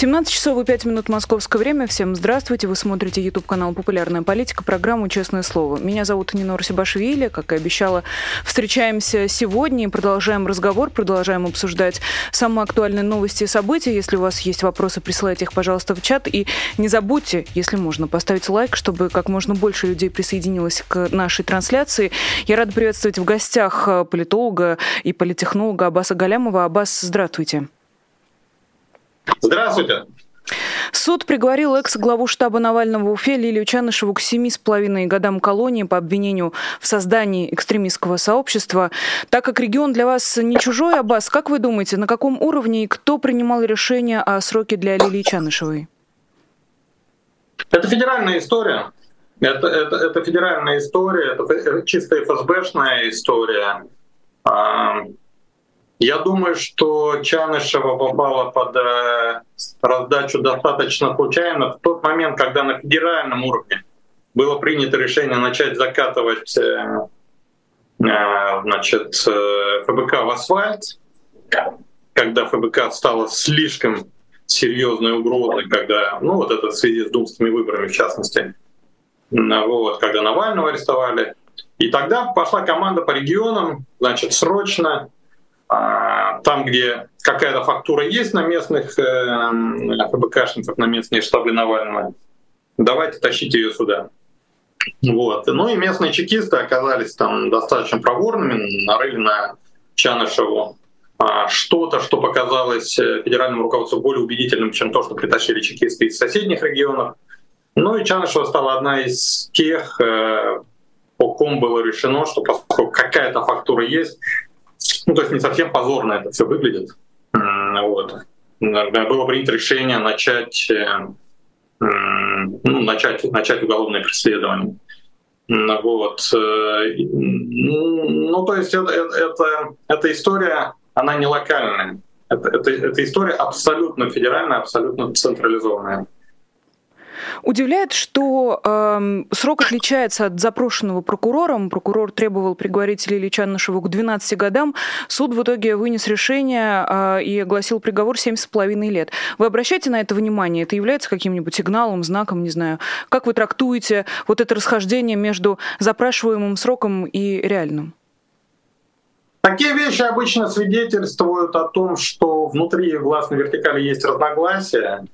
17 часов и 5 минут московское время. Всем здравствуйте. Вы смотрите YouTube канал «Популярная политика», программу «Честное слово». Меня зовут Нина Русибашвили. Как и обещала, встречаемся сегодня и продолжаем разговор, продолжаем обсуждать самые актуальные новости и события. Если у вас есть вопросы, присылайте их, пожалуйста, в чат. И не забудьте, если можно, поставить лайк, чтобы как можно больше людей присоединилось к нашей трансляции. Я рада приветствовать в гостях политолога и политехнолога Аббаса Галямова. Аббас, здравствуйте. Здравствуйте. Суд приговорил экс-главу штаба Навального в Уфе Лилию Чанышеву к семи с половиной годам колонии по обвинению в создании экстремистского сообщества. Так как регион для вас не чужой, Аббас, как вы думаете, на каком уровне и кто принимал решение о сроке для Лилии Чанышевой? Это федеральная история. Это, это, это федеральная история, это чисто ФСБшная история. Я думаю, что Чанышева попала под э, раздачу достаточно случайно в тот момент, когда на федеральном уровне было принято решение начать закатывать э, э, значит, ФБК в асфальт, когда ФБК стала слишком серьезной угрозой, когда, ну вот это в связи с думскими выборами в частности, вот, когда Навального арестовали. И тогда пошла команда по регионам, значит, срочно там, где какая-то фактура есть на местных э, ФБКшников, на местные штабы Навального, давайте тащите ее сюда. Вот. Ну и местные чекисты оказались там достаточно проворными, нарыли на Чанышеву а, что-то, что показалось э, федеральному руководству более убедительным, чем то, что притащили чекисты из соседних регионов. Ну и Чанышева стала одна из тех, э, по ком было решено, что поскольку какая-то фактура есть, ну, то есть не совсем позорно это все выглядит. Вот. Было принято решение начать, э, ну, начать, начать уголовное преследование. Вот. Э, ну, то есть это, это, эта история, она не локальная. Это, это, это история абсолютно федеральная, абсолютно централизованная. Удивляет, что э, срок отличается от запрошенного прокурором. Прокурор требовал приговорить Лилию Чанышеву к 12 годам. Суд в итоге вынес решение э, и огласил приговор 7,5 лет. Вы обращаете на это внимание? Это является каким-нибудь сигналом, знаком, не знаю? Как вы трактуете вот это расхождение между запрашиваемым сроком и реальным? Такие вещи обычно свидетельствуют о том, что внутри властной вертикали есть разногласия,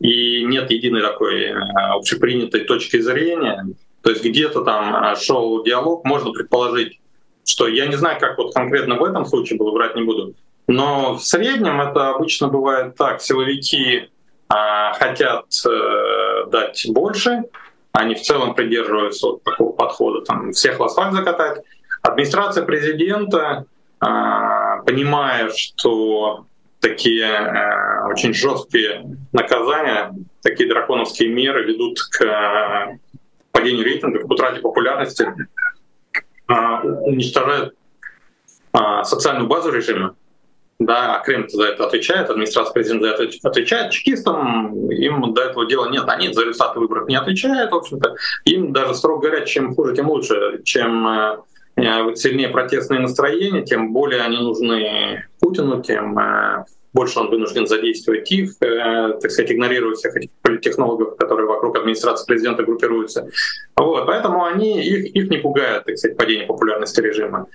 и нет единой такой э, общепринятой точки зрения. То есть где-то там э, шел диалог, можно предположить, что я не знаю, как вот конкретно в этом случае было, брать не буду, но в среднем это обычно бывает так, силовики а, хотят а, дать больше, они в целом придерживаются вот такого подхода, там всех лосфак закатать. Администрация президента, а, понимая, что такие э, очень жесткие наказания, такие драконовские меры ведут к э, падению рейтингов, к утрате популярности, э, уничтожают э, социальную базу режима. Да, а Кремль за это отвечает, администрация президента за это отвечает. Чекистам им до этого дела нет. Они за результаты выборов не отвечают, в общем-то. Им даже, строго говоря, чем хуже, тем лучше. Чем э, Э, сильнее протестные настроения, тем более они нужны Путину, тем э, больше он вынужден задействовать их, э, так сказать, игнорируя всех этих политтехнологов, которые вокруг администрации президента группируются. Вот, поэтому они, их, их не пугает, так сказать, падение популярности режима.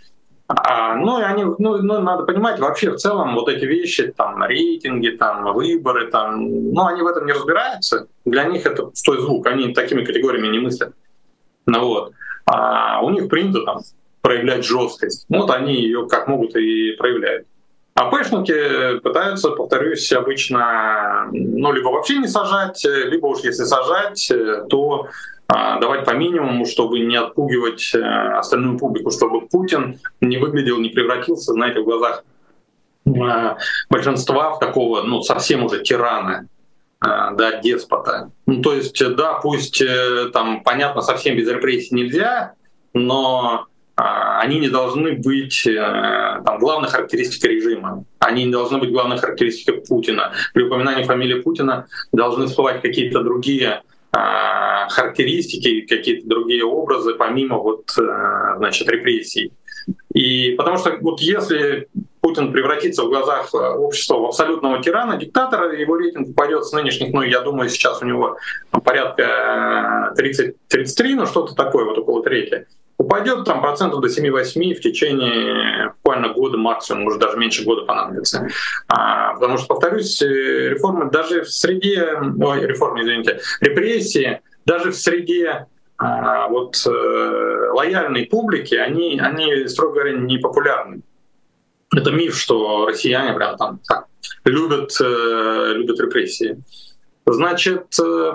А, ну, и они, ну, ну, надо понимать, вообще в целом вот эти вещи, там, рейтинги, там, выборы, там, ну, они в этом не разбираются. Для них это пустой звук, они такими категориями не мыслят. Ну, вот. А у них принято там проявлять жесткость. Вот они ее как могут и проявляют. А пэшники пытаются, повторюсь, обычно ну, либо вообще не сажать, либо уж если сажать, то а, давать по минимуму, чтобы не отпугивать э, остальную публику, чтобы Путин не выглядел, не превратился, знаете, в глазах а, большинства в такого, ну, совсем уже тирана, а, да, деспота. Ну, то есть, да, пусть э, там, понятно, совсем без репрессий нельзя, но они не должны быть э, там, главной характеристикой режима. Они не должны быть главной характеристикой Путина. При упоминании фамилии Путина должны всплывать какие-то другие характеристики, какие-то другие образы, помимо вот, значит, репрессий. И потому что вот если Путин превратится в глазах общества в абсолютного тирана, диктатора, его рейтинг упадет с нынешних, ну, я думаю, сейчас у него порядка 30, 33, ну, что-то такое, вот около трети упадет там процентов до 7-8 в течение буквально года максимум, может даже меньше года понадобится. А, потому что, повторюсь, э, реформы даже в среде, ой, реформы, извините, репрессии, даже в среде а, вот э, лояльной публики, они, они, строго говоря, не популярны. Это миф, что россияне прям там так, любят, э, любят репрессии. Значит,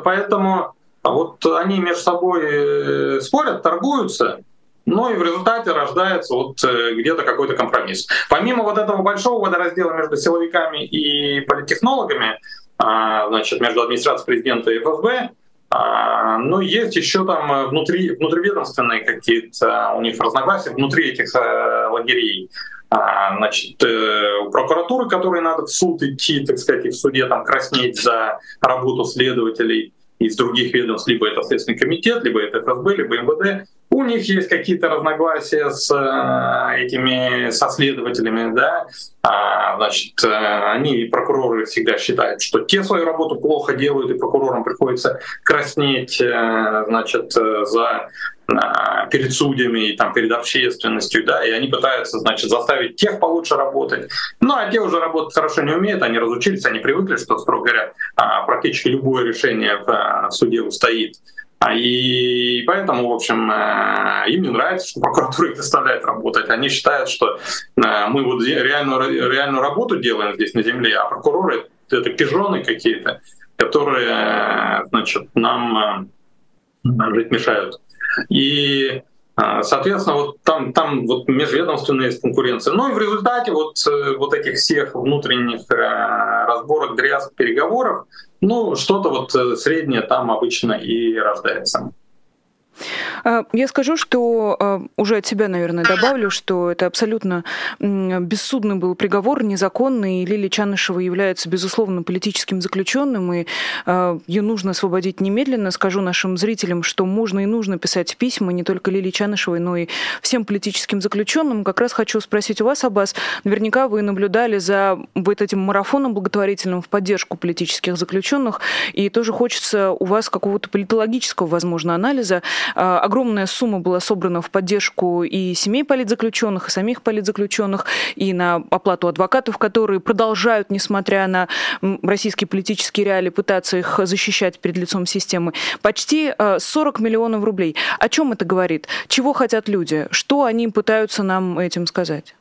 поэтому вот они между собой спорят, торгуются, ну и в результате рождается вот э, где-то какой-то компромисс. Помимо вот этого большого водораздела между силовиками и политтехнологами, а, значит, между администрацией президента и ФСБ, а, ну, есть еще там внутри, внутриведомственные какие-то у них разногласия внутри этих э, лагерей. А, значит, э, у прокуратуры, которой надо в суд идти, так сказать, и в суде там краснеть за работу следователей из других ведомств, либо это Следственный комитет, либо это ФСБ, либо МВД, у них есть какие-то разногласия с э, этими со следователями, да, а, значит, э, они прокуроры всегда считают, что те свою работу плохо делают, и прокурорам приходится краснеть, э, значит, за перед судьями и там перед общественностью, да, и они пытаются, значит, заставить тех получше работать. Ну, а те уже работать хорошо не умеют, они разучились, они привыкли, что, строго говоря, а, практически любое решение в суде устоит. А И поэтому, в общем, э, им не нравится, что прокуратура их заставляет работать. Они считают, что э, мы вот реальную, реальную работу делаем здесь на земле, а прокуроры — это пижоны какие-то, которые, э, значит, нам жить мешают. И Соответственно, вот там, там вот межведомственная конкуренция. Ну и в результате вот, вот этих всех внутренних разборок, дрязг, переговоров ну, что-то вот э, среднее там обычно и рождается. А, я скажу, что а, уже от себя, наверное, добавлю, что это абсолютно бессудный был приговор, незаконный. И Лилия Чанышева является, безусловно, политическим заключенным, и а, ее нужно освободить немедленно. Скажу нашим зрителям, что можно и нужно писать письма не только Лилии Чанышевой, но и всем политическим заключенным. Как раз хочу спросить у вас, Аббас, наверняка вы наблюдали за вот этим марафоном благотворительным в поддержку политических заключенных, и тоже хочется у вас какого-то политологического, возможно, анализа. А, огромная сумма была собрана в поддержку и семей политзаключенных, и самих политзаключенных, и на оплату адвокатов, которые продолжают, несмотря на российские политические реалии, пытаться их защищать перед лицом системы. Почти 40 а, миллионов рублей. О чем это говорит? Чего хотят люди? Что они пытаются нам этим сказать?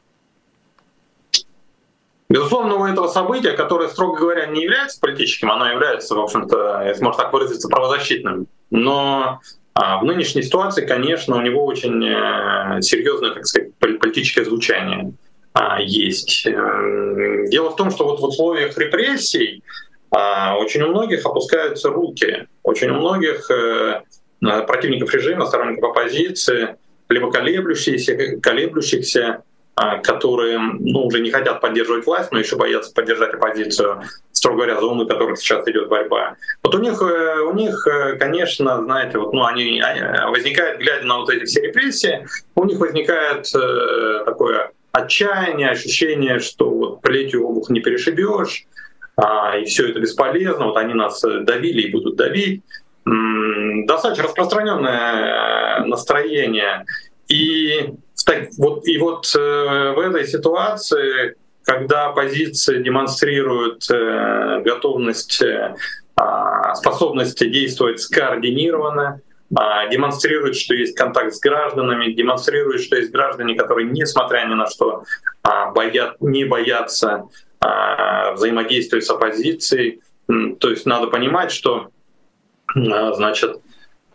Безусловно, у этого события, которое, строго говоря, не является политическим, оно является, в общем-то, если можно так выразиться, правозащитным. Но а в нынешней ситуации, конечно, у него очень э, серьезное, так сказать, политическое звучание а, есть. Э, дело в том, что вот в условиях репрессий а, очень у многих опускаются руки, очень у многих э, противников режима, сторонников оппозиции, либо колеблющихся, колеблющихся а, которые ну, уже не хотят поддерживать власть, но еще боятся поддержать оппозицию, строго говоря, зоны, в которых сейчас идет борьба. Вот у них, э, у них, э, конечно, знаете, вот, ну, они, они возникает, глядя на вот эти все репрессии, у них возникает э, такое отчаяние, ощущение, что вот плетью обух не перешибешь, а, и все это бесполезно, вот они нас давили и будут давить. М-м, достаточно распространенное настроение. И так, вот, и вот э, в этой ситуации, когда оппозиция демонстрирует э, готовность, э, а, способность действовать скоординированно, э, демонстрирует, что есть контакт с гражданами, демонстрирует, что есть граждане, которые, несмотря ни на что, э, боят, не боятся э, взаимодействия с оппозицией. То есть надо понимать, что значит,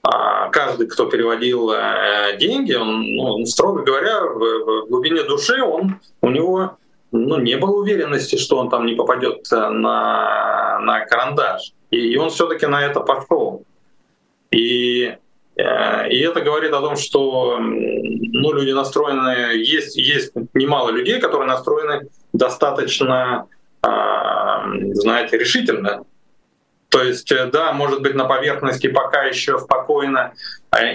а каждый, кто переводил э, деньги, он, ну, строго говоря, в, глубине души он, у него ну, не было уверенности, что он там не попадет э, на, на карандаш. И он все-таки на это пошел. И, э, и это говорит о том, что ну, люди настроены, есть, есть немало людей, которые настроены достаточно, знаете, решительно То есть, да, может быть, на поверхности пока еще спокойно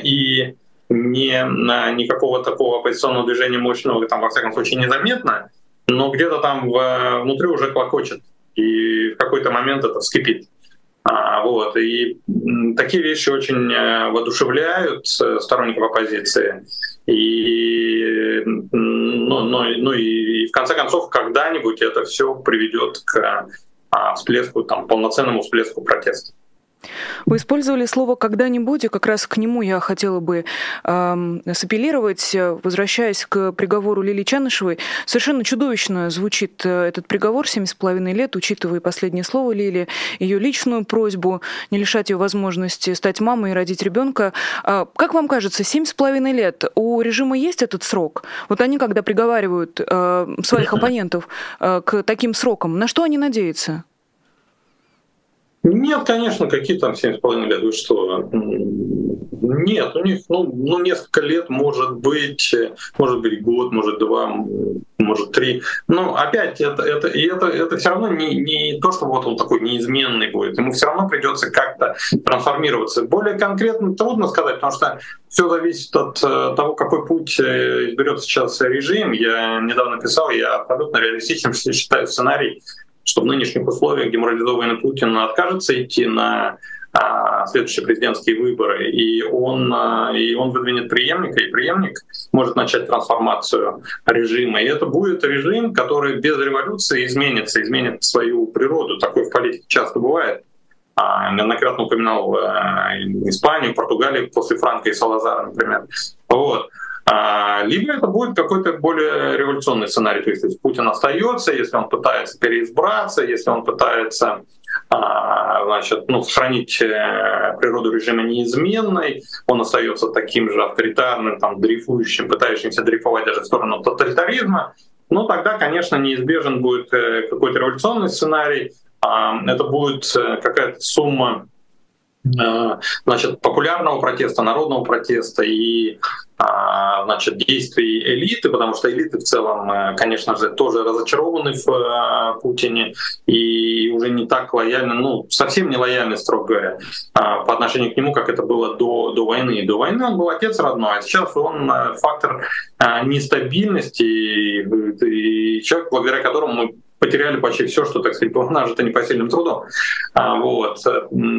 и не, никакого такого оппозиционного движения мощного там, во всяком случае, незаметно, но где-то там внутри уже клокочет, и в какой-то момент это вскипит. А, вот. И такие вещи очень э, воодушевляют сторонников оппозиции. И, ну, ну, ну и в конце концов, когда-нибудь это все приведет к а, всплеску, там, полноценному всплеску протеста. Вы использовали слово «когда-нибудь», и как раз к нему я хотела бы э, сапеллировать, возвращаясь к приговору Лили Чанышевой. Совершенно чудовищно звучит э, этот приговор, семь с половиной лет, учитывая последнее слово Лили, ее личную просьбу не лишать ее возможности стать мамой и родить ребенка. Э, как вам кажется, семь с половиной лет, у режима есть этот срок? Вот они, когда приговаривают э, своих оппонентов э, к таким срокам, на что они надеются? Нет, конечно, какие там 7,5 лет, вы что? Нет, у них ну, ну, несколько лет, может быть, может быть год, может два, может три. Но опять это, это, это, это все равно не, не то, что вот он такой неизменный будет. Ему все равно придется как-то трансформироваться. Более конкретно трудно сказать, потому что все зависит от э, того, какой путь э, изберет сейчас режим. Я недавно писал, я абсолютно реалистичным считаю сценарий что в нынешних условиях деморализованный Путин откажется идти на а, следующие президентские выборы, и он, а, и он выдвинет преемника, и преемник может начать трансформацию режима. И это будет режим, который без революции изменится, изменит свою природу. Такое в политике часто бывает. А, неоднократно упоминал Испанию, Португалию после Франка и Салазара, например. Вот. А, либо это будет какой-то более революционный сценарий, то есть если Путин остается, если он пытается переизбраться, если он пытается а, значит, ну, сохранить э, природу режима неизменной, он остается таким же авторитарным, там, дрейфующим, пытающимся дрейфовать даже в сторону тоталитаризма, ну тогда, конечно, неизбежен будет э, какой-то революционный сценарий, а, это будет э, какая-то сумма значит, популярного протеста, народного протеста и а, значит, действий элиты, потому что элиты в целом, э, конечно же, тоже разочарованы в э, Путине и уже не так лояльны, ну, совсем не лояльны, строго говоря, а, по отношению к нему, как это было до, до войны. До войны он был отец родной, а сейчас он э, фактор нестабильности и человек, благодаря которому мы потеряли почти все, что, так сказать, было нажито непосильным трудом. Вот.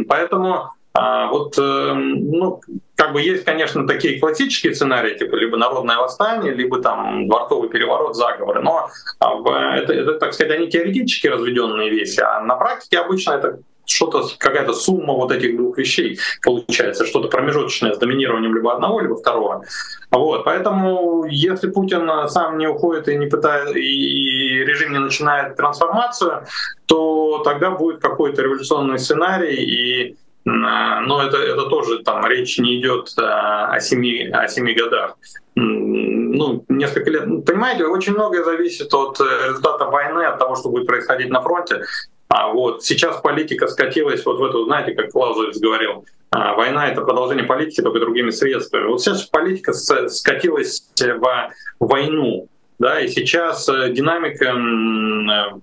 Поэтому а вот, эм, ну, как бы есть, конечно, такие классические сценарии, типа либо народное восстание, либо там дворцовый переворот, заговоры. Но а, это, это, так сказать, они теоретически разведенные вещи, а на практике обычно это что-то, какая-то сумма вот этих двух вещей получается, что-то промежуточное с доминированием либо одного, либо второго. Вот, поэтому если Путин сам не уходит и не пытает, и режим не начинает трансформацию, то тогда будет какой-то революционный сценарий, и но это, это тоже там речь не идет э, о семи, о семи годах. Ну, несколько лет. Ну, понимаете, очень многое зависит от э, результата войны, от того, что будет происходить на фронте. А вот сейчас политика скатилась вот в эту, знаете, как Клаузовец говорил, а, война — это продолжение политики, только другими средствами. Вот сейчас политика скатилась в войну. Да, и сейчас э, динамика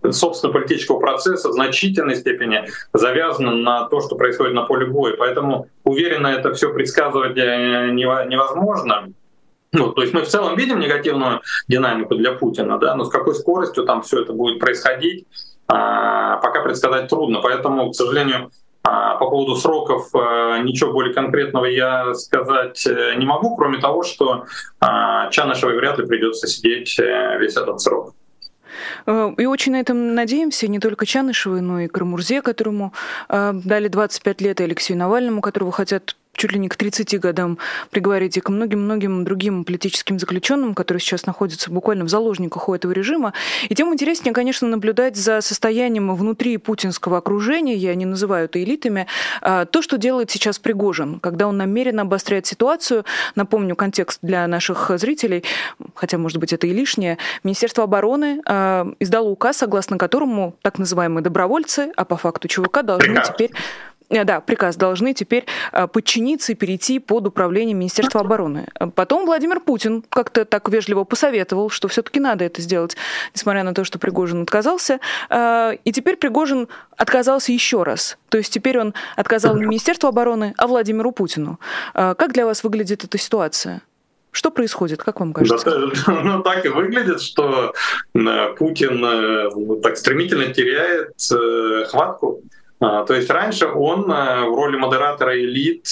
э, собственно политического процесса в значительной степени завязана на то, что происходит на поле боя. Поэтому уверенно это все предсказывать э, невозможно. Ну, то есть мы в целом видим негативную динамику для Путина, да, но с какой скоростью там все это будет происходить, а, пока предсказать трудно. Поэтому, к сожалению, по поводу сроков э, ничего более конкретного я сказать э, не могу, кроме того, что а, Чанышевой вряд ли придется сидеть э, весь этот срок. И очень на этом надеемся, не только Чанышевой, но и Карамурзе, которому дали 25 лет, и Алексею Навальному, которого хотят чуть ли не к 30 годам приговорить и к многим-многим другим политическим заключенным, которые сейчас находятся буквально в заложниках у этого режима. И тем интереснее, конечно, наблюдать за состоянием внутри путинского окружения, я не называю это элитами, а, то, что делает сейчас Пригожин, когда он намеренно обостряет ситуацию. Напомню контекст для наших зрителей, хотя, может быть, это и лишнее. Министерство обороны а, издало указ, согласно которому так называемые добровольцы, а по факту ЧВК должны теперь да, приказ должны теперь э, подчиниться и перейти под управление Министерства обороны. Потом Владимир Путин как-то так вежливо посоветовал, что все-таки надо это сделать, несмотря на то, что Пригожин отказался. И теперь Пригожин отказался еще раз. То есть теперь он отказал не Министерству обороны, а Владимиру Путину. Как для вас выглядит эта ситуация? Что происходит, как вам кажется? Да, ну, так и выглядит, что э, Путин э, так стремительно теряет э, хватку. А, то есть раньше он в роли модератора элит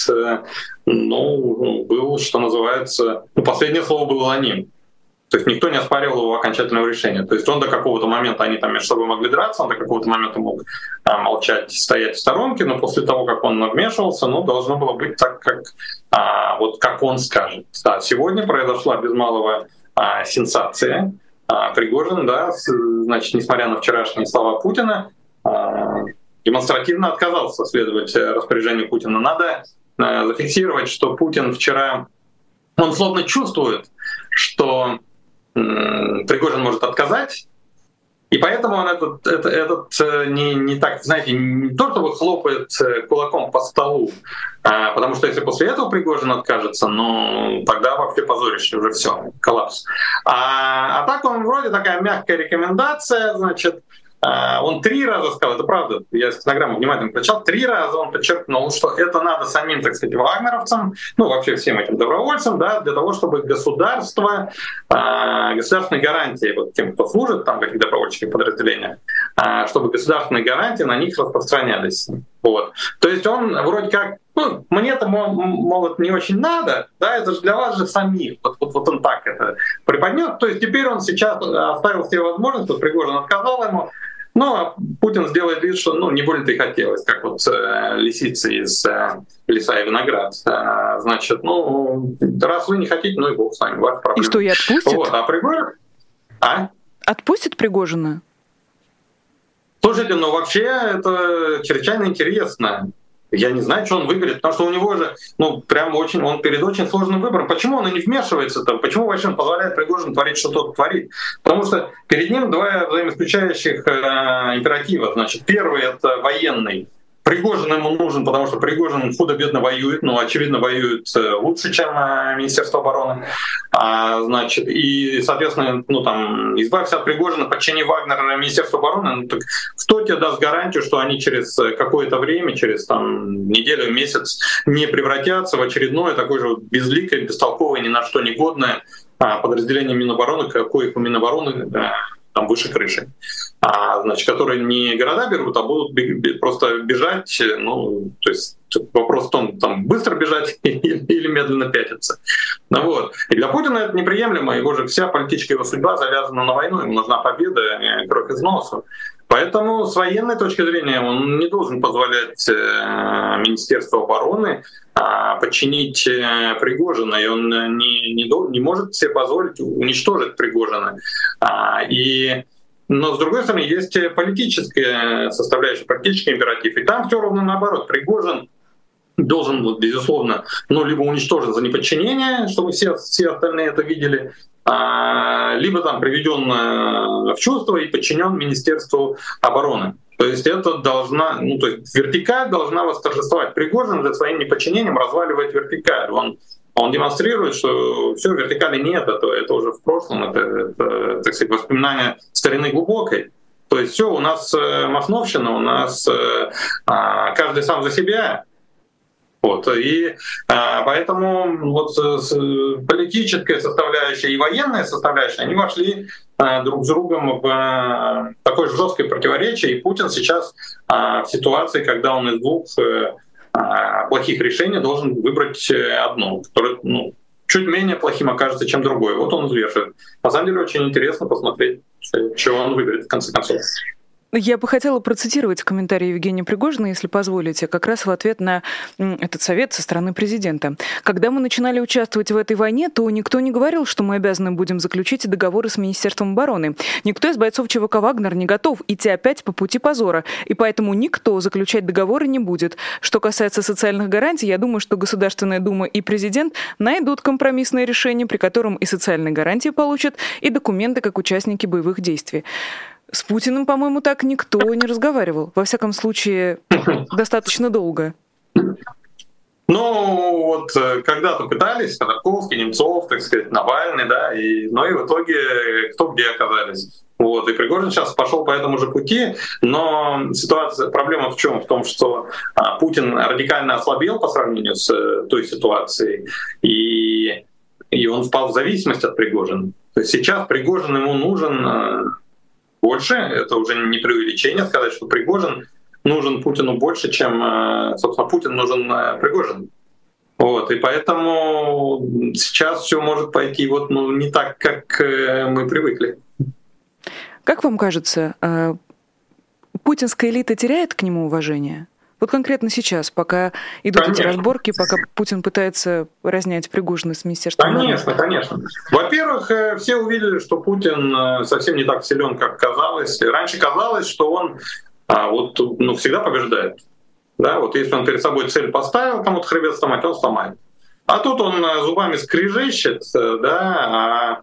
ну, был, что называется, ну, последнее слово было за ним. То есть никто не оспаривал его окончательного решения. То есть он до какого-то момента, они там между собой могли драться, он до какого-то момента мог а, молчать, стоять в сторонке, но после того, как он вмешивался, ну, должно было быть так, как, а, вот как он скажет. Да, сегодня произошла без малого а, сенсация. А, Пригожин, да, значит, несмотря на вчерашние слова Путина, а, демонстративно отказался следовать распоряжению Путина. Надо а, зафиксировать, что Путин вчера, он словно чувствует, что Пригожин может отказать, и поэтому он этот, этот, этот э, не, не так, знаете, не то чтобы хлопает э, кулаком по столу, а, потому что если после этого Пригожин откажется, ну тогда вообще позорище, уже все, коллапс. А, а так он вроде такая мягкая рекомендация, значит, он три раза сказал, это правда, я стенограмму внимательно прочитал, три раза он подчеркнул, что это надо самим, так сказать, вагнеровцам, ну вообще всем этим добровольцам, да, для того, чтобы государство, а, государственные гарантии, вот тем, кто служит там в этих добровольческих подразделениях, а, чтобы государственные гарантии на них распространялись. Вот. То есть он вроде как, ну, мне-то, мол, мол, это не очень надо, да, это же для вас же самих. Вот, вот, вот он так это преподнес. То есть теперь он сейчас оставил все возможности, вот Пригожин отказал ему, ну, а Путин сделает вид, что ну, не больно-то и хотелось, как вот э, лисицы из э, леса и виноград. Э, значит, ну, раз вы не хотите, ну и бог с вами, ваша проблема. И что, и отпустит? Вот, а Пригожин... А? Отпустит Пригожина? Слушайте, ну вообще это чрезвычайно интересно. Я не знаю, что он выберет, потому что у него же, ну, прям очень, он перед очень сложным выбором. Почему он и не вмешивается там? Почему вообще он позволяет Пригожину творить, что тот творит? Потому что перед ним два взаимоисключающих э, императива. Значит, первый — это военный, Пригожин ему нужен, потому что Пригожин худо-бедно воюет, ну, очевидно, воюет э, лучше, чем э, Министерство обороны. А, значит, и, соответственно, ну, там, избавься от Пригожина, подчини Вагнера Министерству обороны, ну, так кто тебе даст гарантию, что они через какое-то время, через там, неделю, месяц не превратятся в очередное такое же безликое, бестолковое, ни на что негодное а, подразделение Минобороны, какое у Минобороны там выше крыши, а, значит, которые не города берут, а будут просто бежать, ну, то есть вопрос в том, там, быстро бежать или медленно пятиться. Ну, вот. И для Путина это неприемлемо, его же вся политическая его судьба завязана на войну, ему нужна победа, а кровь из носа. Поэтому с военной точки зрения он не должен позволять э, Министерству обороны а, подчинить э, Пригожина, и он не, не, не может себе позволить уничтожить Пригожина. А, и но, с другой стороны, есть политическая составляющая, политический императив. И там все ровно наоборот. Пригожин должен, безусловно, ну, либо уничтожен за неподчинение, чтобы все, все остальные это видели, либо там приведен в чувство и подчинен Министерству обороны. То есть это должна, ну то есть вертикаль должна восторжествовать. Пригожин за своим неподчинением разваливает вертикаль. Он он демонстрирует, что все, вертикали нет, это, это уже в прошлом, это, это так сказать, воспоминание старины глубокой. То есть все, у нас э, махновщина, у нас э, а, каждый сам за себя, вот, и а, поэтому вот политическая составляющая и военная составляющая, они вошли а, друг с другом в а, такое жесткое противоречие, и Путин сейчас а, в ситуации, когда он из двух а, плохих решений должен выбрать э, одно, которое ну, чуть менее плохим окажется, чем другое. Вот он взвешивает. На самом деле очень интересно посмотреть, чего он выберет в конце концов. Я бы хотела процитировать комментарий Евгения Пригожина, если позволите, как раз в ответ на этот совет со стороны президента. Когда мы начинали участвовать в этой войне, то никто не говорил, что мы обязаны будем заключить договоры с Министерством обороны. Никто из бойцов ЧВК «Вагнер» не готов идти опять по пути позора, и поэтому никто заключать договоры не будет. Что касается социальных гарантий, я думаю, что Государственная Дума и президент найдут компромиссное решение, при котором и социальные гарантии получат, и документы как участники боевых действий. С Путиным, по-моему, так никто не разговаривал. Во всяком случае, достаточно долго. Ну, вот э, когда-то пытались, Ходорковский, Немцов, так сказать, Навальный, да, и, но и в итоге кто где оказались. Вот, и Пригожин сейчас пошел по этому же пути, но ситуация, проблема в чем? В том, что а, Путин радикально ослабел по сравнению с а, той ситуацией, и, и он впал в зависимость от Пригожина. То есть сейчас Пригожин ему нужен а, больше, это уже не преувеличение сказать, что Пригожин нужен Путину больше, чем, э, собственно, Путин нужен э, Пригожин. Вот, и поэтому сейчас все может пойти вот ну, не так, как э, мы привыкли. Как вам кажется, путинская элита теряет к нему уважение? Вот конкретно сейчас, пока идут конечно. эти разборки, пока Путин пытается разнять Пригожина с министерством. Конечно, конечно. Во-первых, все увидели, что Путин совсем не так силен, как казалось. Раньше казалось, что он а вот ну, всегда побеждает. Да, вот если он перед собой цель поставил, кому-то хребет сломать, он сломает. А тут он э, зубами скрежещет, э, да,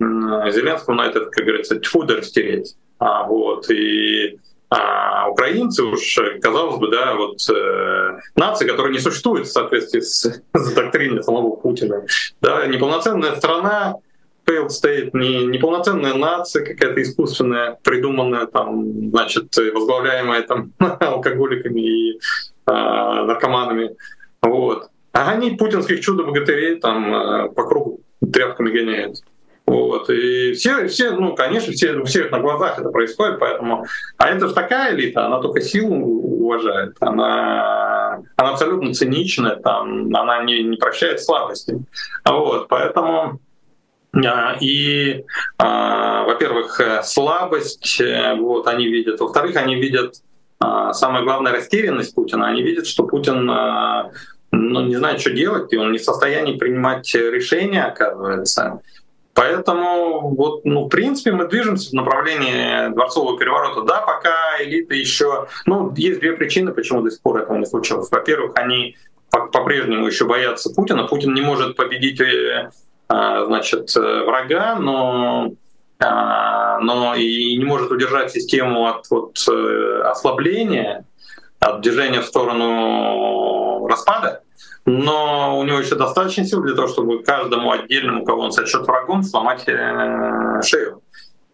а Зеленскому на это, как говорится, тьфудер стереть. А, вот, и а украинцы уж, казалось бы, да, вот э, нации, которые не существуют в соответствии с, с доктриной самого Путина, да, неполноценная страна, failed state, не неполноценная нация какая-то искусственная, придуманная там, значит, возглавляемая там алкоголиками и э, наркоманами. Вот. А они путинских чудо-богатырей там э, по кругу тряпками гоняют. Вот. И все, все, ну, конечно, все, у всех на глазах это происходит, поэтому... А это же такая элита, она только силу уважает, она, она абсолютно циничная, там, она не, не прощает слабости. Вот. Поэтому а, и, а, во-первых, э, слабость, э, вот они видят. Во-вторых, они видят а, самое главное растерянность Путина. Они видят, что Путин ну, не знает, что делать, и он не в состоянии принимать решения, оказывается. Поэтому, вот, ну, в принципе, мы движемся в направлении дворцового переворота. Да, пока элита еще... Ну, есть две причины, почему до сих пор этого не случилось. Во-первых, они по-прежнему еще боятся Путина. Путин не может победить э, а, значит, э, врага, но но и не может удержать систему от вот, э, ослабления, от движения в сторону распада. Но у него еще достаточно сил для того, чтобы каждому отдельному, кого он сочет врагом, сломать э, шею.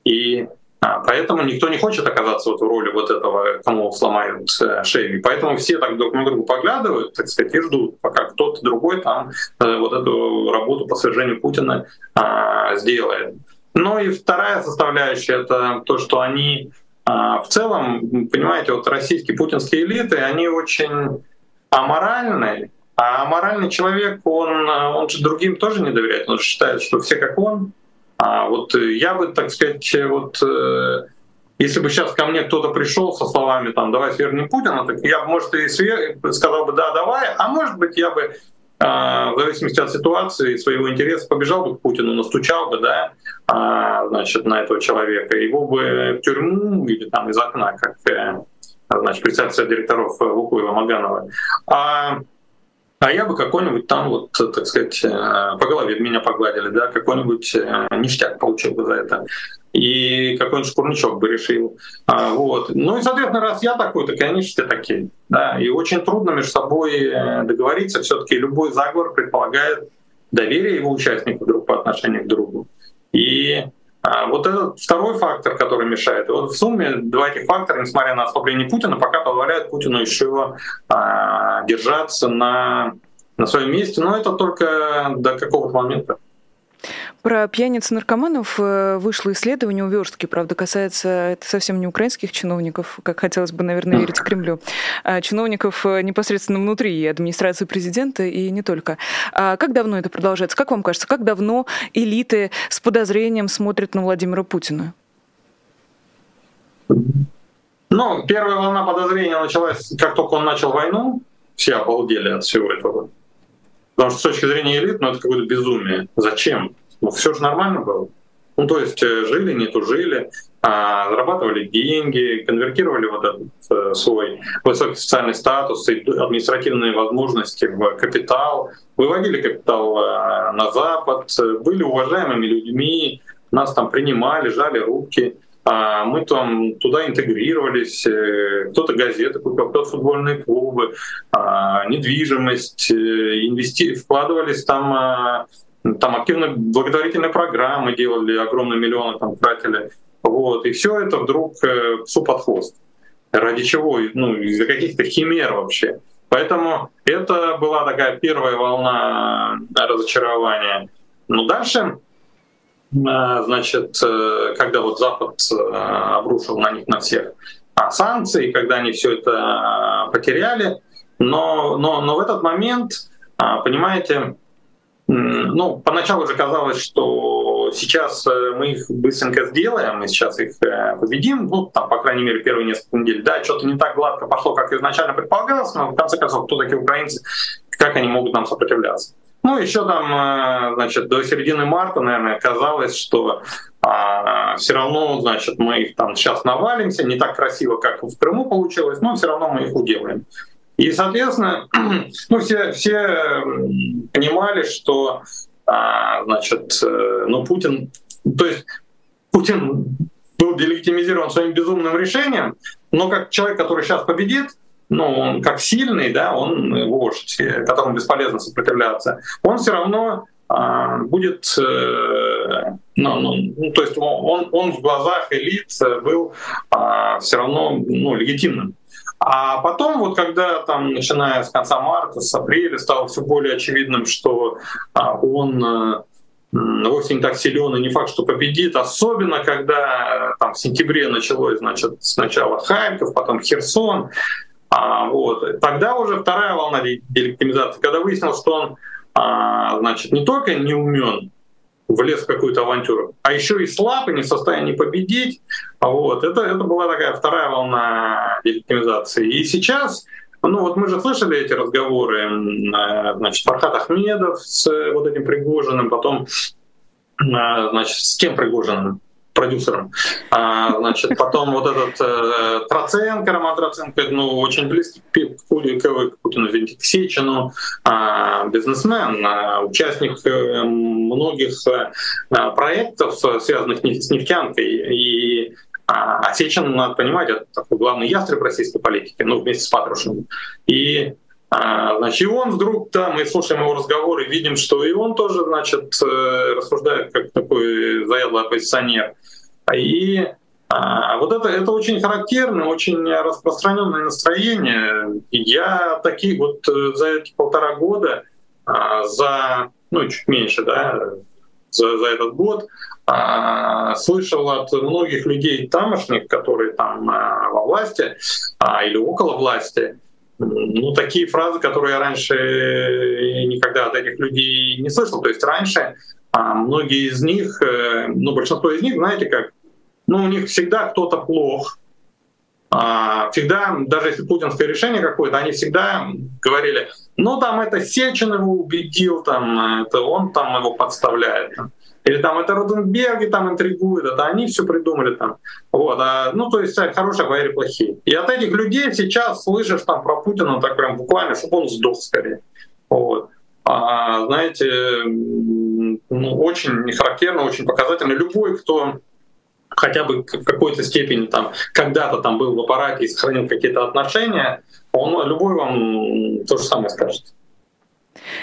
И а, поэтому никто не хочет оказаться вот в роли вот этого, кому сломают э, шею. И поэтому все так друг на друга поглядывают, так сказать, и ждут, пока кто-то другой там э, вот эту работу по свержению Путина а, сделает. Ну и вторая составляющая — это то, что они а, в целом, понимаете, вот российские путинские элиты, они очень аморальны, а аморальный человек, он, он же другим тоже не доверяет, он же считает, что все как он, а вот э, я бы, так сказать, вот э, если бы сейчас ко мне кто-то пришел со словами там «давай свернем Путина», так я бы, может, и свер... сказал бы «да, давай», а может быть, я бы в зависимости от ситуации своего интереса побежал бы к Путину, настучал бы, да, а, значит, на этого человека, его бы в тюрьму или там из окна, как э, значит, председатель директоров Лукоева Маганова. А а я бы какой-нибудь там, вот, так сказать, э, по голове меня погладили, да, какой-нибудь э, ништяк получил бы за это. И какой-нибудь шкурничок бы решил. А, вот. Ну и, соответственно, раз я такой, так и они все такие. Да. И очень трудно между собой э, договориться. все таки любой заговор предполагает доверие его участников друг по отношению к другу. И вот этот второй фактор, который мешает. И вот в сумме два этих фактора, несмотря на ослабление Путина, пока позволяют Путину еще а, держаться на, на своем месте. Но это только до какого-то момента. Про пьяниц наркоманов э, вышло исследование у Верстки, правда, касается это совсем не украинских чиновников, как хотелось бы, наверное, верить Кремлю, а чиновников э, непосредственно внутри администрации президента и не только. А как давно это продолжается? Как вам кажется, как давно элиты с подозрением смотрят на Владимира Путина? Ну, первая волна подозрения началась, как только он начал войну. Все обалдели от всего этого. Потому что с точки зрения элит, ну это какое-то безумие. Зачем? Ну все же нормально было. Ну то есть э, жили, не тужили, а, зарабатывали деньги, конвертировали вот этот э, свой высокий социальный статус и административные возможности в капитал, выводили капитал э, на Запад, были уважаемыми людьми, нас там принимали, жали руки. А, мы там туда интегрировались, э, кто-то газеты купил, кто-то футбольные клубы, а, недвижимость, э, инвести... вкладывались там а, там активно благотворительные программы делали, огромные миллионы там тратили. Вот. И все это вдруг э, псу под хвост. Ради чего? Ну, из-за каких-то химер вообще. Поэтому это была такая первая волна разочарования. Но дальше Э, значит, э, когда вот Запад э, обрушил на них на всех а, санкции, когда они все это потеряли, но, но, но в этот момент, понимаете, ну, поначалу же казалось, что сейчас мы их быстренько сделаем, мы сейчас их победим, ну, там, по крайней мере, первые несколько недель. Да, что-то не так гладко пошло, как изначально предполагалось, но в конце концов, кто такие украинцы, как они могут нам сопротивляться. Ну, еще там, э, значит, до середины марта, наверное, казалось, что а, все равно, значит, мы их там сейчас навалимся, не так красиво, как в Крыму получилось, но все равно мы их уделаем. И, соответственно, ну, все, все понимали, что, а, значит, э, ну, Путин, то есть Путин был делегитимизирован своим безумным решением, но как человек, который сейчас победит, ну, он как сильный, да, он вождь, которому бесполезно сопротивляться, он все равно а, будет, э, ну, ну, ну, то есть он, он в глазах элит был а, все равно ну, легитимным. А потом, вот когда там, начиная с конца марта, с апреля, стало все более очевидным, что а, он э, вовсе не так силен и не факт, что победит, особенно когда э, там в сентябре началось, значит, сначала Харьков, потом Херсон, а, вот. Тогда уже вторая волна делегитимизации, когда выяснилось, что он а, значит, не только не умен, влез в какую-то авантюру, а еще и слаб и не в состоянии победить. Вот. Это, это была такая вторая волна делегитимизации. И сейчас ну вот мы же слышали эти разговоры, э, значит, Фархат Ахмедов с вот этим Пригожиным, потом, э, значит, с тем Пригожиным, продюсером. А, значит, потом вот этот э, Троценко, Роман Троценко, ну, очень близкий к, к Путину, Сечину, э, бизнесмен, э, участник э, многих э, проектов, связанных с нефтянкой. И а Сечин, надо понимать, это такой главный ястреб российской политики, ну, вместе с Патрушевым. И Значит, и он вдруг, да, мы слушаем его разговоры, видим, что и он тоже, значит, э, рассуждает как такой заядлый оппозиционер. И а, вот это, это очень характерно, очень распространенное настроение. Я такие вот э, за эти полтора года, а, за, ну, чуть меньше, да, за, за этот год, а, слышал от многих людей тамошних, которые там а, во власти а, или около власти, ну, такие фразы, которые я раньше никогда от этих людей не слышал. То есть раньше а многие из них, э, ну, большинство из них, знаете как, ну, у них всегда кто-то плох, а, всегда, даже если путинское решение какое-то, они всегда говорили, ну там это Сечин его убедил, там это он там его подставляет. Или там это Роденберги там интригуют, это они все придумали там. Вот, а, ну, то есть хорошие бояре плохие. И от этих людей сейчас слышишь там про Путина так прям буквально, чтобы он сдох скорее. Вот. А, знаете, ну, очень характерно, очень показательно. Любой, кто хотя бы в какой-то степени там когда-то там был в аппарате и сохранил какие-то отношения, он любой вам то же самое скажет.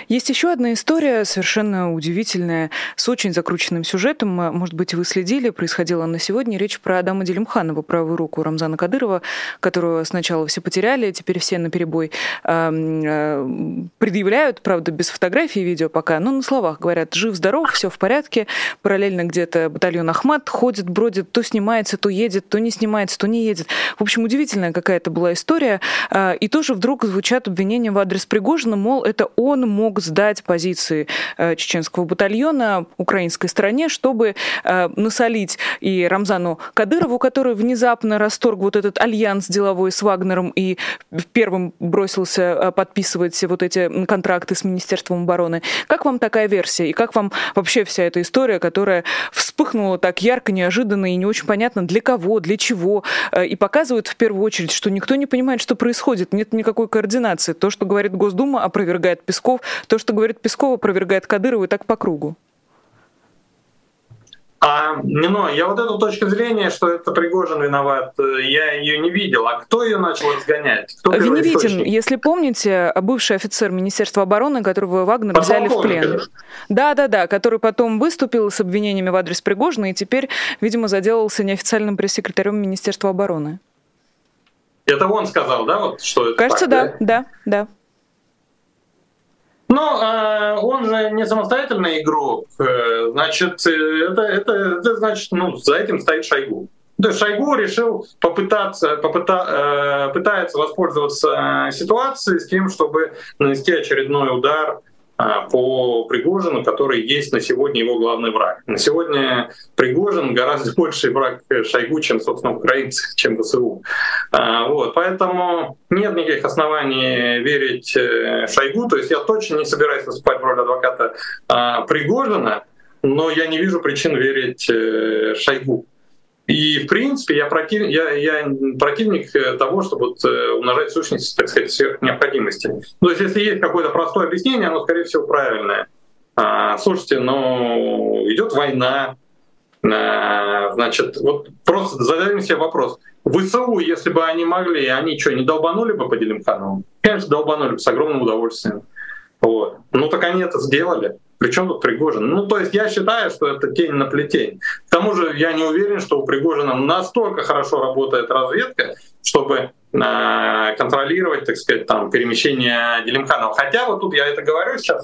Есть еще одна история, совершенно удивительная, с очень закрученным сюжетом. Может быть, вы следили, происходила на сегодня. Речь про Адама Делимханова, правую руку Рамзана Кадырова, которую сначала все потеряли, теперь все на перебой э, предъявляют, правда, без фотографий и видео пока, но на словах говорят, жив-здоров, все в порядке. Параллельно где-то батальон Ахмат ходит, бродит, то снимается, то едет, то не снимается, то не едет. В общем, удивительная какая-то была история. А, и тоже вдруг звучат обвинения в адрес Пригожина, мол, это он мог сдать позиции э, чеченского батальона украинской стороне, чтобы э, насолить и Рамзану Кадырову, который внезапно расторг вот этот альянс деловой с Вагнером и первым бросился э, подписывать вот эти контракты с Министерством обороны. Как вам такая версия? И как вам вообще вся эта история, которая вспыхнула так ярко, неожиданно и не очень понятно для кого, для чего, и показывает в первую очередь, что никто не понимает, что происходит, нет никакой координации. То, что говорит Госдума, опровергает Песков, то, что говорит Пескова, опровергает Кадырова и так по кругу. А, ну, я вот эту точку зрения, что это Пригожин виноват, э, я ее не видел. А кто ее начал разгонять? Кто Веневитин, если помните, бывший офицер Министерства обороны, которого Вагнер взяли в плен. Да, да, да, который потом выступил с обвинениями в адрес Пригожина и теперь, видимо, заделался неофициальным пресс-секретарем Министерства обороны. Это он сказал, да, вот что это? Кажется, так, да, да, да. Но э, он же не самостоятельный игрок, э, значит, это, это, это значит, ну, за этим стоит Шойгу. То есть Шойгу решил попытаться, попыта, э, пытается воспользоваться э, ситуацией с тем, чтобы нанести очередной удар по Пригожину, который есть на сегодня его главный враг. На сегодня Пригожин гораздо больший враг Шойгу, чем, собственно, украинцы, чем ВСУ. А, вот, поэтому нет никаких оснований верить э, Шойгу. То есть я точно не собираюсь выступать в роли адвоката а, Пригожина, но я не вижу причин верить э, Шойгу. И, в принципе, я, против, я, я противник э, того, чтобы вот, э, умножать сущность, так сказать, сверх необходимости. То есть, если есть какое-то простое объяснение, оно, скорее всего, правильное. А, слушайте, ну, идет война, а, значит, вот просто задаем себе вопрос. ВСУ, если бы они могли, они что, не долбанули бы по Делимханову? Конечно, долбанули бы с огромным удовольствием. Вот. Ну так они это сделали. Причем тут Пригожин? Ну, то есть я считаю, что это тень на плетень. К тому же я не уверен, что у Пригожина настолько хорошо работает разведка, чтобы э, контролировать, так сказать, там, перемещение Делимханова. Хотя вот тут я это говорю сейчас,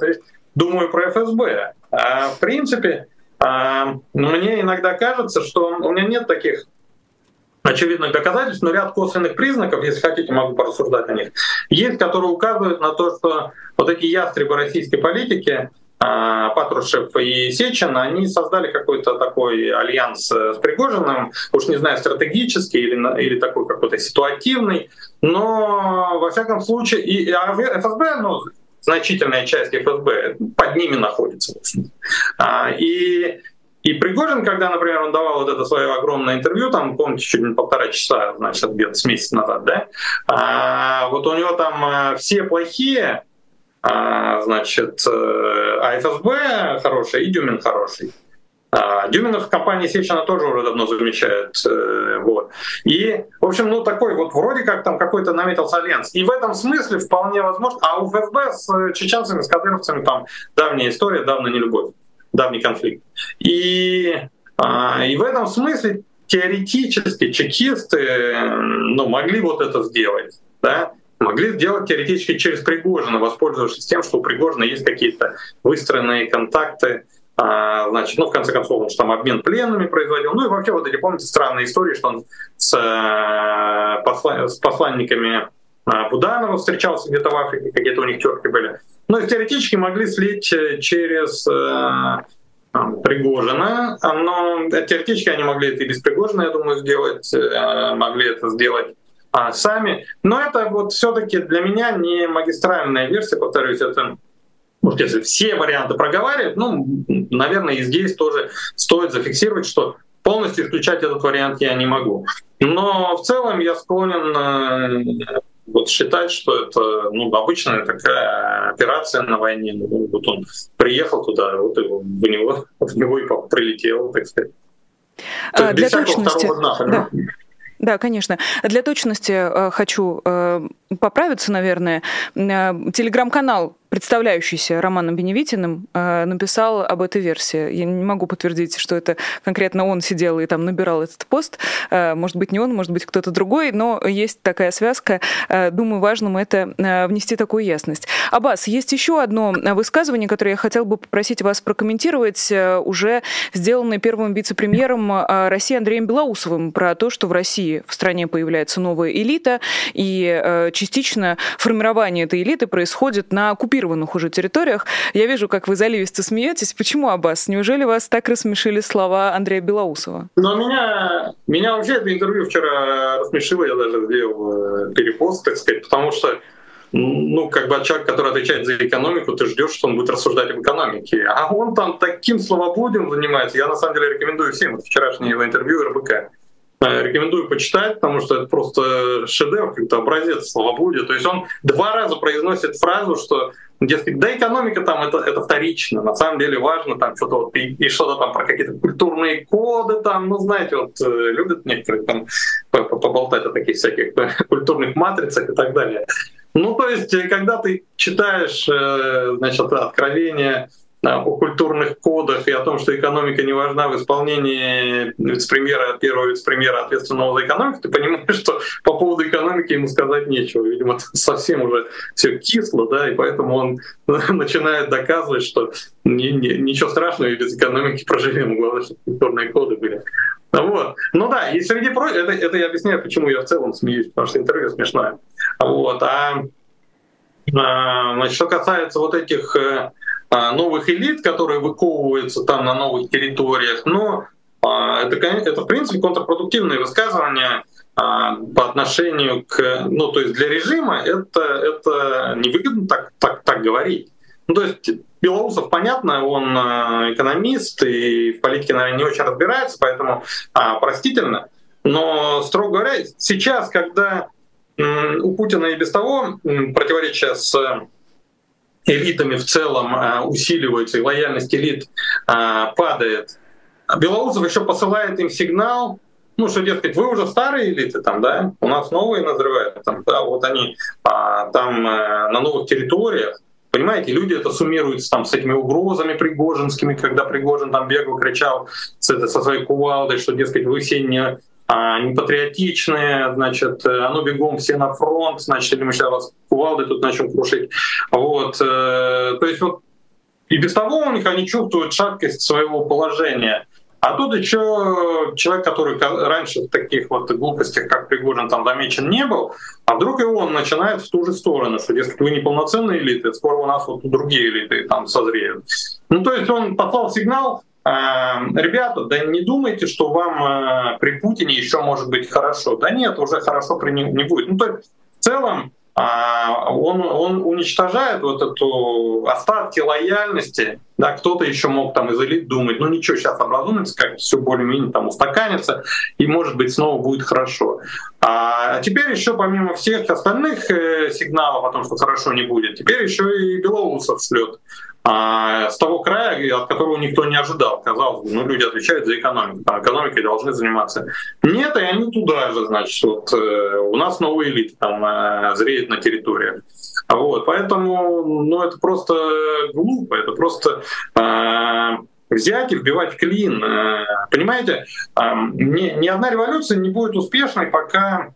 думаю про ФСБ. А, в принципе, а, мне иногда кажется, что у меня нет таких очевидных доказательств, но ряд косвенных признаков, если хотите, могу порассуждать о них, есть, которые указывают на то, что вот эти ястребы российской политики Патрушев и Сечин, они создали какой-то такой альянс э, с Пригожиным, уж не знаю, стратегический или, или такой какой-то ситуативный, но во всяком случае, и а ФСБ, ну, значительная часть ФСБ под ними находится. А, и и Пригожин, когда, например, он давал вот это свое огромное интервью, там, помните, чуть не полтора часа, значит, где-то с месяца назад, да, а, вот у него там э, все плохие, а, значит, э, а ФСБ хороший и Дюмин хороший. А Дюминов в компании Сечина тоже уже давно замечают. Э, вот. И, в общем, ну такой вот вроде как там какой-то наметился альянс. И в этом смысле вполне возможно, а у ФСБ с чеченцами, с кадыровцами там давняя история, давно не любовь, давний конфликт. И, а, и в этом смысле теоретически чекисты ну, могли вот это сделать. Да? Могли сделать теоретически через Пригожина, воспользовавшись тем, что у Пригожина есть какие-то выстроенные контакты, а, значит, ну, в конце концов, он же там обмен пленными производил. Ну и вообще вот эти, помните, странные истории, что он с, э, с посланниками а, Буданова встречался где-то в Африке, какие-то у них терки были. Ну и теоретически могли слить э, через э, Пригожина, но теоретически они могли это и без Пригожина, я думаю, сделать, могли это сделать а, сами. Но это вот все-таки для меня не магистральная версия, повторюсь, это может, если все варианты проговаривать, ну, наверное, и здесь тоже стоит зафиксировать, что полностью исключать этот вариант я не могу. Но в целом я склонен э, вот считать, что это ну, обычная такая операция на войне. Ну, вот он приехал туда, вот его, в него, в него и прилетел, так сказать. А, для точности, да. Да, конечно. Для точности э, хочу поправиться, наверное. Э, телеграм-канал представляющийся Романом Беневитиным, э, написал об этой версии. Я не могу подтвердить, что это конкретно он сидел и там набирал этот пост. Э, может быть, не он, может быть, кто-то другой, но есть такая связка. Думаю, важным это внести такую ясность. Аббас, есть еще одно высказывание, которое я хотел бы попросить вас прокомментировать, уже сделанное первым вице-премьером России Андреем Белоусовым про то, что в России в стране появляется новая элита, и частично формирование этой элиты происходит на оккупированных уже территориях. Я вижу, как вы заливисто смеетесь. Почему, Аббас? Неужели вас так рассмешили слова Андрея Белоусова? Ну, меня, меня вообще это интервью вчера рассмешило. Я даже сделал э, перепост, так сказать, потому что ну, как бы человек, который отвечает за экономику, ты ждешь, что он будет рассуждать об экономике. А он там таким словоблудием занимается. Я на самом деле рекомендую всем. Вот вчерашнее его интервью РБК. Рекомендую почитать, потому что это просто шедевр, как-то образец словоблудия. То есть он два раза произносит фразу, что дескать, да экономика там это, это вторично, на самом деле важно там что-то вот и, и что-то там про какие-то культурные коды там, ну знаете, вот э, любят некоторые там поболтать о таких всяких культурных матрицах и так далее. Ну то есть, э, когда ты читаешь, э, значит, откровение о культурных кодах и о том, что экономика не важна в исполнении вице-премьера, первого вице-премьера, ответственного за экономику, ты понимаешь, что по поводу экономики ему сказать нечего. Видимо, совсем уже все кисло, да, и поэтому он начинает доказывать, что ни, ни, ничего страшного, и без экономики проживем. Главное, чтобы культурные коды были. Вот. Ну да, и среди прочего, это, это я объясняю, почему я в целом смеюсь, потому что интервью смешное. Вот. А, а значит, что касается вот этих э, новых элит, которые выковываются там на новых территориях. Но а, это, это в принципе контрпродуктивные высказывания а, по отношению к, ну то есть для режима это это невыгодно так так так говорить. Ну то есть Белоусов, понятно, он экономист и в политике, наверное, не очень разбирается, поэтому а, простительно. Но, строго говоря, сейчас, когда у Путина и без того противоречия с элитами в целом а, усиливается, и лояльность элит а, падает. Белоусов еще посылает им сигнал, ну, что, дескать, вы уже старые элиты там, да, у нас новые назревают, там, да, вот они а, там а, на новых территориях, Понимаете, люди это суммируются там с этими угрозами пригожинскими, когда Пригожин там бегал, кричал со своей кувалдой, что, дескать, вы все не непатриотичные, значит, э, а ну бегом все на фронт, значит, или мы сейчас вас кувалды тут начнем крушить. Вот, э, то есть вот и без того у них они чувствуют шаткость своего положения. А тут еще человек, который раньше в таких вот глупостях, как Пригожин, там замечен не был, а вдруг и он начинает в ту же сторону, что, дескать, вы не полноценные элиты, скоро у нас вот другие элиты там созреют. Ну, то есть он послал сигнал, ребята, да не думайте, что вам э, при Путине еще может быть хорошо. Да нет, уже хорошо при не будет. Ну, то есть в целом а, он, он уничтожает вот эту остатки лояльности. Да, кто-то еще мог там из элит думать, ну ничего, сейчас образумится, как все более-менее там устаканится, и может быть снова будет хорошо. А, а теперь еще помимо всех остальных э, сигналов о том, что хорошо не будет, теперь еще и Белоусов шлет а, с того края, от которого никто не ожидал. Казалось бы, ну люди отвечают за экономику, там экономикой должны заниматься. Нет, и они туда же, значит, вот э, у нас новые элиты там э, зреют на территории. Вот, поэтому, ну это просто глупо, это просто э, взять и вбивать клин. Понимаете, э, ни одна революция не будет успешной, пока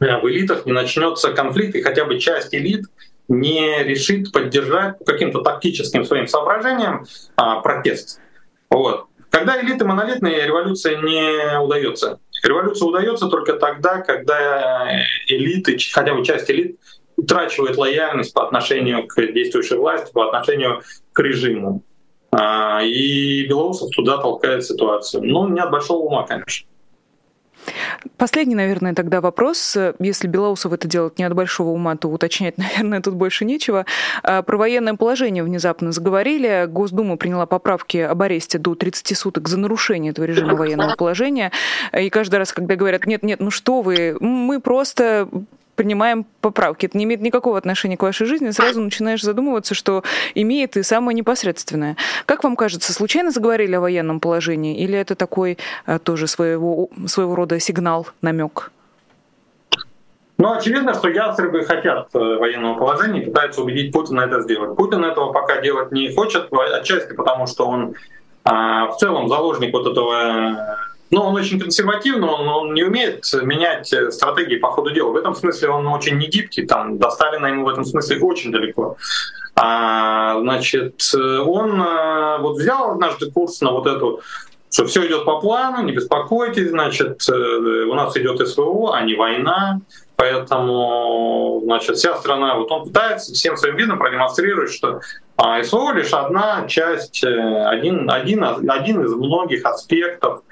в элитах не начнется конфликт, и хотя бы часть элит не решит поддержать по каким-то тактическим своим соображениям а, протест. Вот. Когда элиты монолитные, революция не удается. Революция удается только тогда, когда элиты, хотя бы часть элит, утрачивает лояльность по отношению к действующей власти, по отношению к режиму. А, и Белоусов туда толкает ситуацию. Ну, не от большого ума, конечно. Последний, наверное, тогда вопрос. Если Белоусов это делает не от большого ума, то уточнять, наверное, тут больше нечего. А, про военное положение внезапно заговорили. Госдума приняла поправки об аресте до 30 суток за нарушение этого режима военного положения. И каждый раз, когда говорят, нет, нет, ну что вы, мы просто принимаем поправки. Это не имеет никакого отношения к вашей жизни. Сразу начинаешь задумываться, что имеет и самое непосредственное. Как вам кажется, случайно заговорили о военном положении? Или это такой а, тоже своего, своего рода сигнал, намек? Ну, очевидно, что ястребы хотят э, военного положения и пытаются убедить Путина это сделать. Путин этого пока делать не хочет, отчасти потому, что он а, в целом заложник вот этого но ну, он очень консервативный, он, он не умеет менять э, стратегии по ходу дела. В этом смысле он очень не гибкий, там до Сталина ему в этом смысле очень далеко. А, значит, он э, вот взял однажды курс на вот эту что все идет по плану, не беспокойтесь, значит, э, у нас идет СВО, а не война, поэтому, значит, вся страна, вот он пытается всем своим видом продемонстрировать, что а СВО лишь одна часть, один, один, один из многих аспектов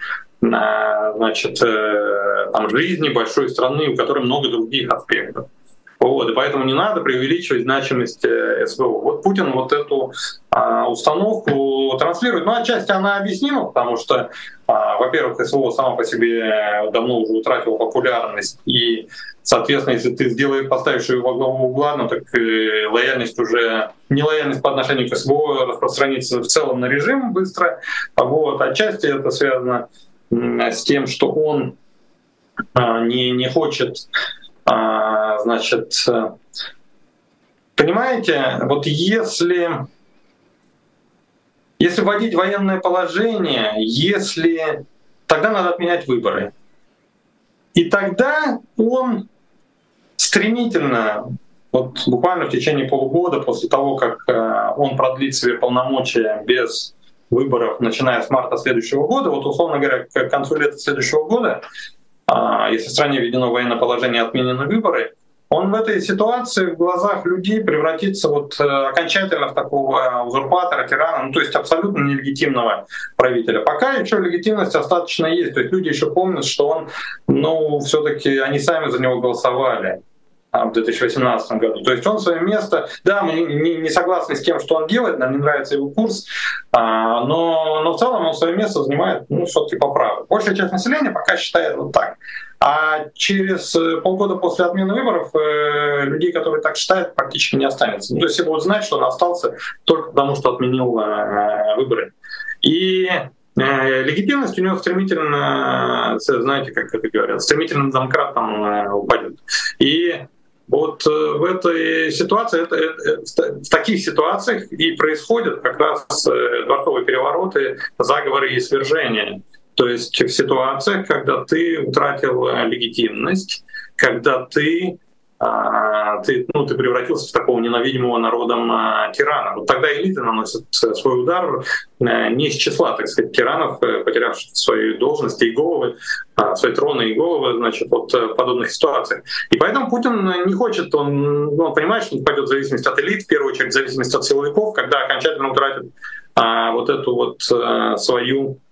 значит, э, там, жизни большой страны, у которой много других аспектов. Вот, и поэтому не надо преувеличивать значимость э, СВО. Вот Путин вот эту а, установку транслирует. Ну, отчасти она объяснима, потому что, а, во-первых, СВО сама по себе давно уже утратила популярность, и, соответственно, если ты сделаешь, поставишь ее во главу угла, ну, так э, лояльность уже, нелояльность по отношению к СВО распространится в целом на режим быстро. Вот, отчасти это связано тем, что он а, не, не хочет а, значит, понимаете, вот если, если вводить военное положение, если тогда надо отменять выборы. И тогда он стремительно, вот буквально в течение полугода после того, как э, он продлит свои полномочия без выборов, начиная с марта следующего года, вот условно говоря, к концу лета следующего года, а, если в стране введено военное положение, отменены выборы, он в этой ситуации в глазах людей превратится вот э, окончательно в такого э, узурпатора, тирана, ну то есть абсолютно нелегитимного правителя. Пока еще легитимность достаточно есть, то есть люди еще помнят, что он, ну все-таки они сами за него голосовали. А, в 2018 году. То есть он свое место, да, мы не, не согласны с тем, что он делает, нам не нравится его курс, а, но, но в целом он свое место занимает, ну, все-таки по праву. Большая часть населения пока считает вот так. А через э, полгода после отмены выборов э, людей, которые так считают, практически не останется. Ну, то есть все будут знать, что он остался только потому, что отменил э, выборы. И э, легитимность у него стремительно, знаете, как это говорят, стремительно домкрат там упадет. И вот э, в этой ситуации, это, это, в таких ситуациях и происходят как раз э, дворцовые перевороты, заговоры и свержения. То есть в ситуациях, когда ты утратил э, легитимность, когда ты ты, ну, ты превратился в такого ненавидимого народом а, тирана. Вот тогда элиты наносят свой удар э, не из числа, так сказать, тиранов, э, потерявших свои должности и головы, а, свои троны и головы, значит, вот подобных ситуациях. И поэтому Путин не хочет, он, ну, он понимает, что он пойдет в зависимость от элит, в первую очередь в зависимость от силовиков, когда окончательно утратит а, вот эту вот а, свою Э,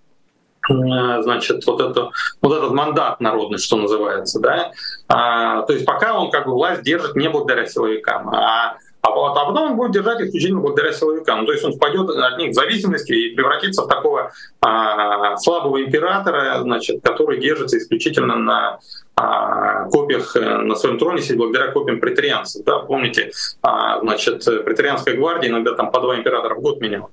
значит, вот, это, вот этот мандат народный, что называется, да, а, то есть пока он как бы власть держит не благодаря силовикам, а а, а потом он будет держать исключительно благодаря силовикам. Ну, то есть он впадет от них в зависимости и превратится в такого а, слабого императора, значит, который держится исключительно на а, копиях э, на своем троне сидит благодаря копиям претарианцев. Да? Помните, а, значит, претарианская гвардия иногда там по два императора в год меняла.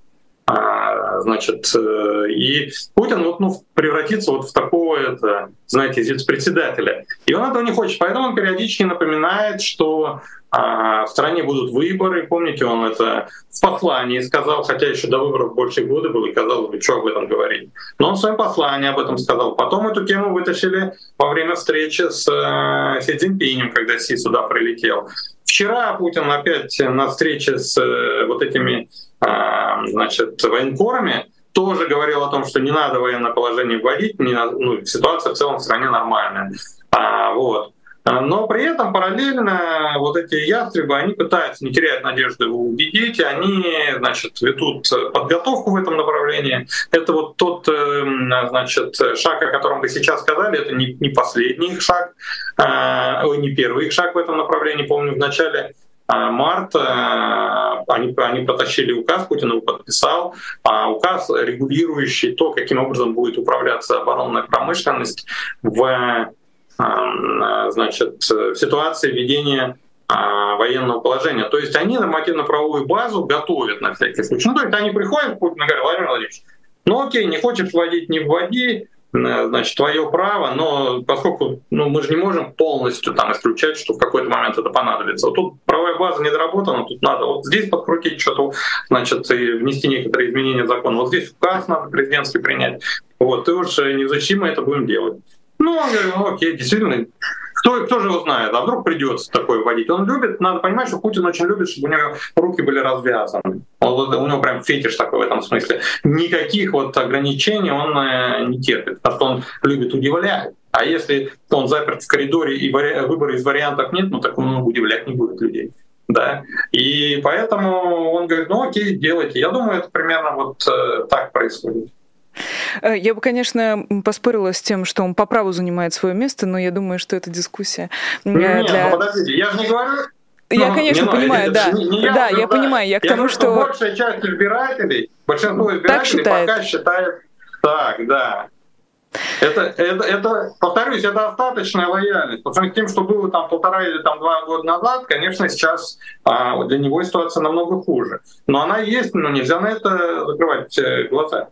А, значит, э, и Путин вот, ну, превратится вот в такого, это, знаете, председателя. И он этого не хочет, поэтому он периодически напоминает, что а, в стране будут выборы. Помните, он это в послании сказал, хотя еще до выборов больше года было, и казалось бы, что об этом говорить. Но он в своем послании об этом сказал. Потом эту тему вытащили во время встречи с э, Си Цзиньпинем, когда Си сюда прилетел. Вчера Путин опять на встрече с э, вот этими а, значит, военкорами тоже говорил о том, что не надо военное положение вводить, не надо, ну, ситуация в целом в стране нормальная. А, вот. Но при этом параллельно вот эти ястребы, они пытаются не терять надежды убедить, они, значит, ведут подготовку в этом направлении. Это вот тот, эм, значит, шаг, о котором вы сейчас сказали, это не, не последний их шаг, э, не первый их шаг в этом направлении. Помню, в начале марта они, они протащили указ, Путин его подписал, а указ, регулирующий то, каким образом будет управляться оборонная промышленность в значит, в ситуации ведения а, военного положения. То есть они нормативно-правовую базу готовят на всякий случай. Ну, то есть они приходят и говорят, Владимир Владимирович, ну окей, не хочешь вводить, не вводи, значит, твое право, но поскольку ну, мы же не можем полностью там исключать, что в какой-то момент это понадобится. Вот тут правовая база не доработана, тут надо вот здесь подкрутить что-то, значит, и внести некоторые изменения в закон. Вот здесь указ надо президентский принять. Вот, ты уж не зачем мы это будем делать. Ну, он говорит, ну окей, действительно, кто, кто же его знает, а вдруг придется такое вводить. Он любит, надо понимать, что Путин очень любит, чтобы у него руки были развязаны. Он, у него прям фетиш такой в этом смысле. Никаких вот ограничений он э, не терпит, потому что он любит удивлять. А если он заперт в коридоре и выбора из вариантов нет, ну так он удивлять не будет людей. Да? И поэтому он говорит, ну окей, делайте. Я думаю, это примерно вот э, так происходит. Э, я бы, конечно, поспорила с тем, что он по праву занимает свое место, но я думаю, что это дискуссия э, Нет, для... ну подождите, я же не говорю, я, ну, конечно, не, понимаю, да. Не, не да, я, я понимаю, я к тому, что... Большая часть избирателей, большинство избирателей пока считает так, да. Это, это, это, повторюсь, это достаточная лояльность. По сравнению с тем, что было там полтора или там два года назад, конечно, сейчас а, для него ситуация намного хуже. Но она есть, но нельзя на это закрывать э, глаза.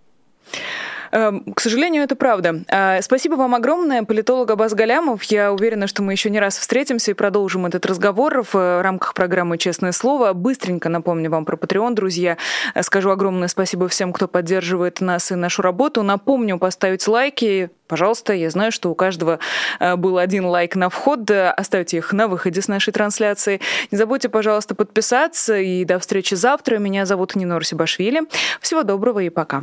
Эм, к сожалению, это правда. А, спасибо вам огромное, политолог Абаз Галямов. Я уверена, что мы еще не раз встретимся и продолжим этот разговор в э, рамках программы «Честное слово». Быстренько напомню вам про Patreon, друзья. Скажу огромное спасибо всем, кто поддерживает нас и нашу работу. Напомню, поставить лайки, Пожалуйста, я знаю, что у каждого э, был один лайк на вход. Оставьте их на выходе с нашей трансляции. Не забудьте, пожалуйста, подписаться. И до встречи завтра. Меня зовут Нинор Сибашвили. Всего доброго и пока.